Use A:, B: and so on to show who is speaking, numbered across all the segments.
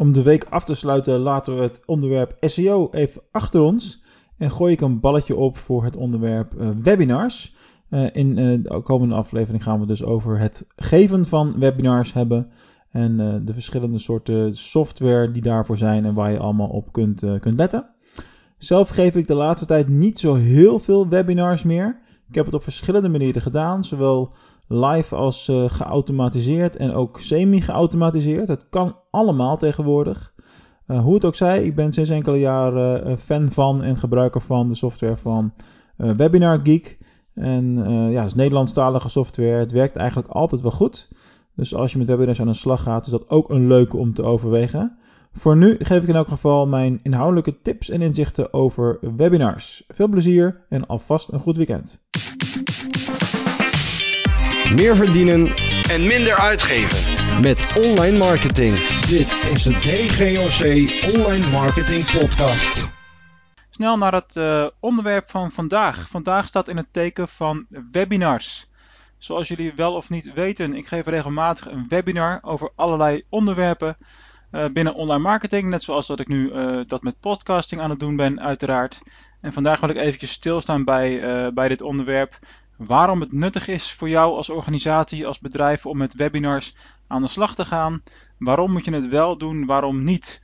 A: Om de week af te sluiten laten we het onderwerp SEO even achter ons en gooi ik een balletje op voor het onderwerp uh, webinars. Uh, in uh, de komende aflevering gaan we dus over het geven van webinars hebben en de verschillende soorten software die daarvoor zijn en waar je allemaal op kunt, kunt letten. Zelf geef ik de laatste tijd niet zo heel veel webinars meer. Ik heb het op verschillende manieren gedaan, zowel live als uh, geautomatiseerd en ook semi-geautomatiseerd. Het kan allemaal tegenwoordig. Uh, hoe het ook zij, ik ben sinds enkele jaren uh, fan van en gebruiker van de software van Webinar Geek. En ja, het is Nederlandstalige software. Het werkt eigenlijk altijd wel goed. Dus als je met webinars aan de slag gaat, is dat ook een leuke om te overwegen. Voor nu geef ik in elk geval mijn inhoudelijke tips en inzichten over webinars. Veel plezier en alvast een goed weekend.
B: Meer verdienen en minder uitgeven met online marketing. Dit is de DGOC Online Marketing Podcast.
A: Snel naar het uh, onderwerp van vandaag. Vandaag staat in het teken van webinars. Zoals jullie wel of niet weten, ik geef regelmatig een webinar over allerlei onderwerpen uh, binnen online marketing. Net zoals dat ik nu uh, dat met podcasting aan het doen ben, uiteraard. En vandaag wil ik eventjes stilstaan bij, bij dit onderwerp waarom het nuttig is voor jou als organisatie, als bedrijf om met webinars aan de slag te gaan. Waarom moet je het wel doen, waarom niet?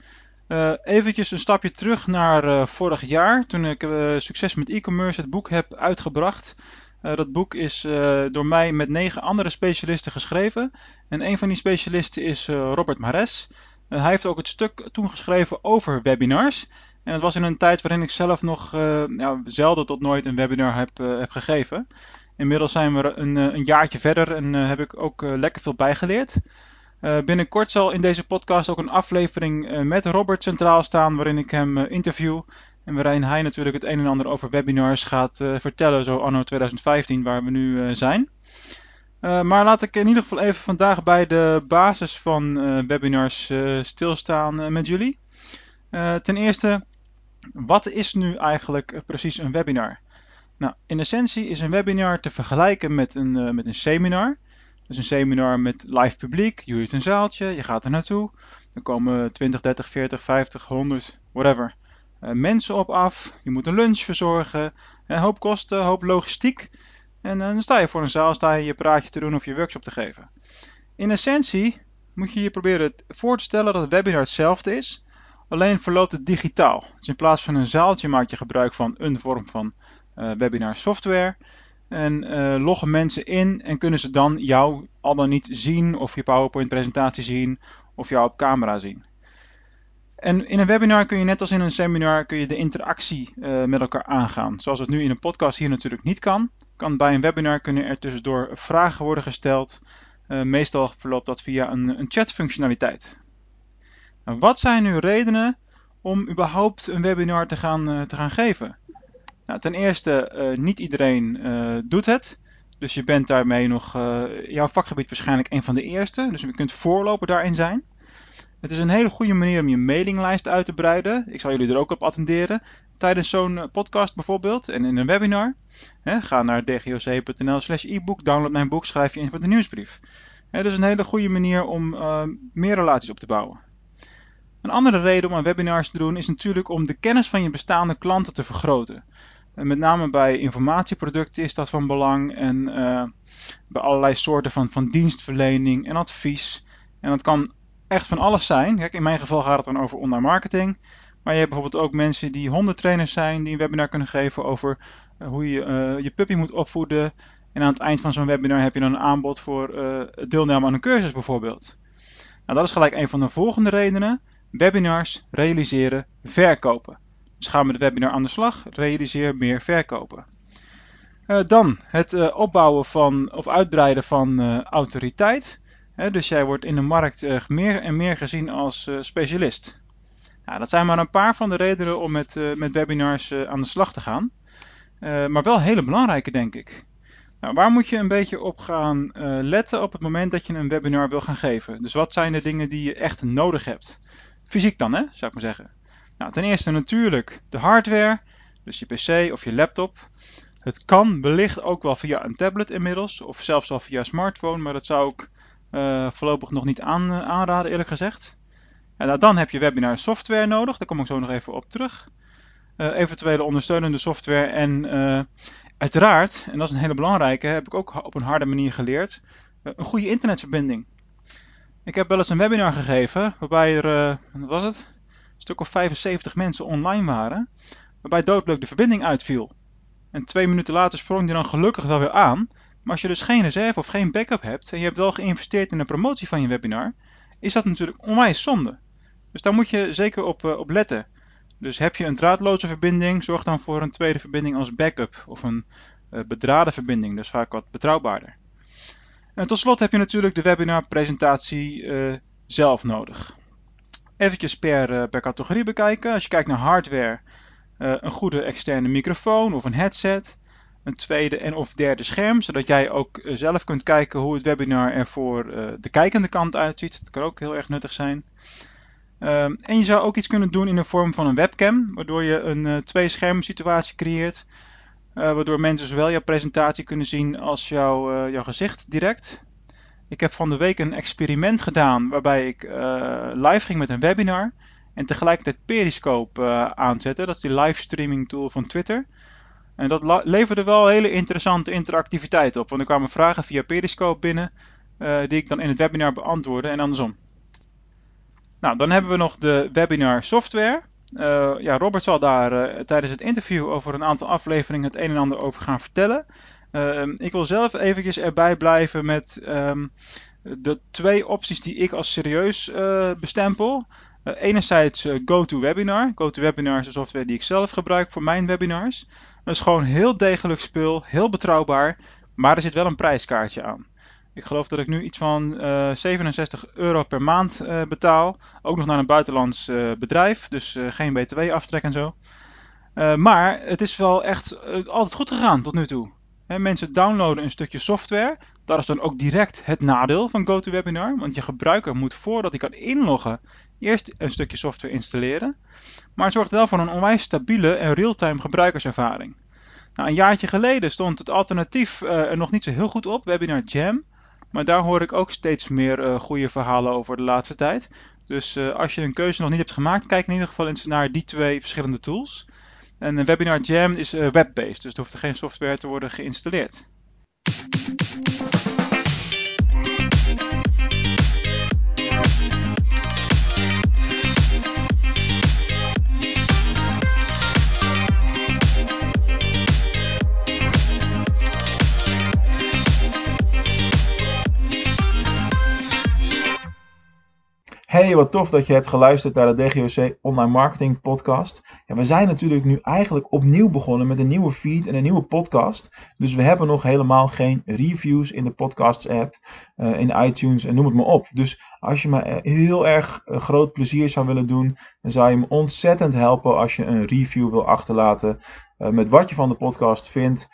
A: Uh, eventjes een stapje terug naar uh, vorig jaar, toen ik uh, Succes met e-commerce het boek heb uitgebracht. dat boek is door mij met negen andere specialisten geschreven. En een van die specialisten is Robert Mares. hij heeft ook het stuk toen geschreven over webinars. En dat was in een tijd waarin ik zelf nog ja, zelden tot nooit een webinar heb, heb gegeven. Inmiddels zijn we een, eh, een jaartje verder en uh, heb ik ook uh, lekker veel bijgeleerd. Binnenkort zal in deze podcast ook een aflevering met Robert centraal staan, waarin ik hem interview. En waarin hij natuurlijk het een en ander over webinars gaat vertellen, zo anno 2015, waar we nu zijn. maar laat ik in ieder geval even vandaag bij de basis van webinars stilstaan met jullie. ten eerste, wat is nu eigenlijk precies een webinar? Nou, in essentie is een webinar te vergelijken met een, uh, met een seminar. Dus een seminar met live publiek. Je huurt een zaaltje, je gaat er naartoe. Er komen 20, 30, 40, 50, 100, whatever. Uh, mensen op af. Je moet een lunch verzorgen. Een hoop kosten, hoop logistiek. En uh, dan sta je voor een zaal, sta je je praatje te doen of je workshop te geven. In essentie moet je je proberen voor te stellen dat het webinar hetzelfde is. Alleen verloopt het digitaal. Dus in plaats van een zaaltje maak je gebruik van een vorm van webinar software. En uh, loggen mensen in en kunnen ze dan jou al dan niet zien of je PowerPoint presentatie zien of jou op camera zien. En in een webinar kun je net als in een seminar kun je de interactie uh, met elkaar aangaan. Zoals het nu in een podcast hier natuurlijk niet kan. Kan bij een webinar kunnen er tussendoor vragen worden gesteld. Meestal verloopt dat via een, een chatfunctionaliteit. Nou, wat zijn nu redenen om überhaupt een webinar te gaan, te gaan geven? Nou, ten eerste, uh, niet iedereen uh, doet het. Dus je bent daarmee nog, uh, jouw vakgebied waarschijnlijk een van de eerste. Dus je kunt voorloper daarin zijn. Het is een hele goede manier om je mailinglijst uit te breiden. Ik zal jullie er ook op attenderen. Tijdens zo'n podcast bijvoorbeeld en in een webinar. Ga naar dgoc.nl slash e-book, download mijn boek, schrijf je in voor de nieuwsbrief. Hè, dus een hele goede manier om meer relaties op te bouwen. Een andere reden om aan webinars te doen is natuurlijk om de kennis van je bestaande klanten te vergroten. En met name bij informatieproducten is dat van belang en uh, bij allerlei soorten van, van dienstverlening en advies. En dat kan echt van alles zijn. Kijk, in mijn geval gaat het dan over online marketing. Maar je hebt bijvoorbeeld ook mensen die hondentrainers zijn, die een webinar kunnen geven over uh, hoe je uh, je puppy moet opvoeden. En aan het eind van zo'n webinar heb je dan een aanbod voor het deelnemen aan een cursus bijvoorbeeld. Nou, dat is gelijk een van de volgende redenen. Webinars realiseren verkopen. Dus ga met het webinar aan de slag. Realiseer meer verkopen. Uh, dan het uh, opbouwen van of uitbreiden van uh, autoriteit. dus jij wordt in de markt meer en meer gezien als specialist. Nou, dat zijn maar een paar van de redenen om met, met webinars aan de slag te gaan. maar wel hele belangrijke, denk ik. Nou, waar moet je een beetje op gaan letten op het moment dat je een webinar wil gaan geven? Dus wat zijn de dingen die je echt nodig hebt? Fysiek dan, hè, zou ik maar zeggen. Nou, ten eerste natuurlijk de hardware, dus je PC of je laptop. Het kan wellicht ook wel via een tablet inmiddels, of zelfs al via smartphone, maar dat zou ik uh, voorlopig nog niet aan, uh, aanraden, eerlijk gezegd. En nou, dan heb je webinar software nodig, daar kom ik zo nog even op terug. Uh, eventuele ondersteunende software en uiteraard, en dat is een hele belangrijke, heb ik ook op een harde manier geleerd, een goede internetverbinding. Ik heb wel eens een webinar gegeven waarbij er, wat was het, stuk of 75 mensen online waren, waarbij doodleuk de verbinding uitviel. En twee minuten later sprong die dan gelukkig wel weer aan. Maar als je dus geen reserve of geen backup hebt en je hebt wel geïnvesteerd in de promotie van je webinar, is dat natuurlijk onwijs zonde. Dus daar moet je zeker op, uh, op letten. Dus heb je een draadloze verbinding, zorg dan voor een tweede verbinding als backup of een uh, bedraden verbinding, dus vaak wat betrouwbaarder. En tot slot heb je natuurlijk de webinarpresentatie uh, zelf nodig. Even per, per categorie bekijken. Als je kijkt naar hardware, een goede externe microfoon of een headset een tweede en of derde scherm, zodat jij ook zelf kunt kijken hoe het webinar er voor de kijkende kant uitziet. Dat kan ook heel erg nuttig zijn. Um, en je zou ook iets kunnen doen in de vorm van een webcam, waardoor je een twee scherm situatie creëert. Waardoor mensen zowel jouw presentatie kunnen zien als jouw, uh, jouw gezicht direct. Ik heb van de week een experiment gedaan waarbij ik live ging met een webinar en tegelijkertijd Periscope aanzette. Dat is die livestreaming tool van Twitter. En dat leverde wel hele interessante interactiviteit op, want er kwamen vragen via Periscope binnen die ik dan in het webinar beantwoordde en andersom. Nou, dan hebben we nog de webinar software. Uh, ja, Robert zal daar uh, tijdens het interview over een aantal afleveringen het een en ander over gaan vertellen. Uh, ik wil zelf eventjes erbij blijven met um, de twee opties die ik als serieus bestempel. enerzijds GoToWebinar. GoToWebinar is de software die ik zelf gebruik voor mijn webinars. Dat is gewoon heel degelijk spul, heel betrouwbaar, maar er zit wel een prijskaartje aan. Ik geloof dat ik nu iets van uh, 67 euro per maand uh, betaal. Ook nog naar een buitenlands uh, bedrijf, dus geen btw-aftrek en zo. maar het is wel echt altijd goed gegaan tot nu toe. Mensen downloaden een stukje software. Dat is dan ook direct het nadeel van GoToWebinar. Want je gebruiker moet voordat hij kan inloggen eerst een stukje software installeren. Maar het zorgt wel voor een onwijs stabiele en real-time gebruikerservaring. Nou, een jaartje geleden stond het alternatief er nog niet zo heel goed op, Webinar Jam. Maar daar hoor ik ook steeds meer uh, goede verhalen over de laatste tijd. Dus uh, als je een keuze nog niet hebt gemaakt, kijk in ieder geval eens naar die twee verschillende tools. En een Webinar Jam is uh, web-based, dus er hoeft er geen software te worden geïnstalleerd.
C: Hey, wat tof dat je hebt geluisterd naar de DGOC Online Marketing Podcast. Ja, we zijn natuurlijk nu eigenlijk opnieuw begonnen met een nieuwe feed en een nieuwe podcast. Dus we hebben nog helemaal geen reviews in de Podcasts app, uh, in iTunes en noem het maar op. Dus als je me heel erg uh, groot plezier zou willen doen, dan zou je me ontzettend helpen als je een review wil achterlaten uh, met wat je van de podcast vindt.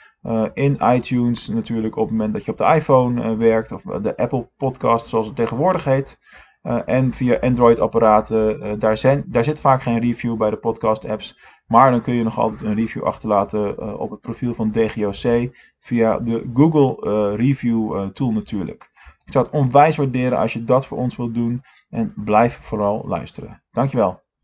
C: in iTunes natuurlijk op het moment dat je op de iPhone werkt of de Apple Podcast zoals het tegenwoordig heet. Uh, en via Android-apparaten, uh, daar, daar zit vaak geen review bij de podcast-apps. Maar dan kun je nog altijd een review achterlaten uh, op het profiel van DGOC via de Google Review Tool natuurlijk. Ik zou het onwijs waarderen als je dat voor ons wilt doen en blijf vooral luisteren. Dankjewel.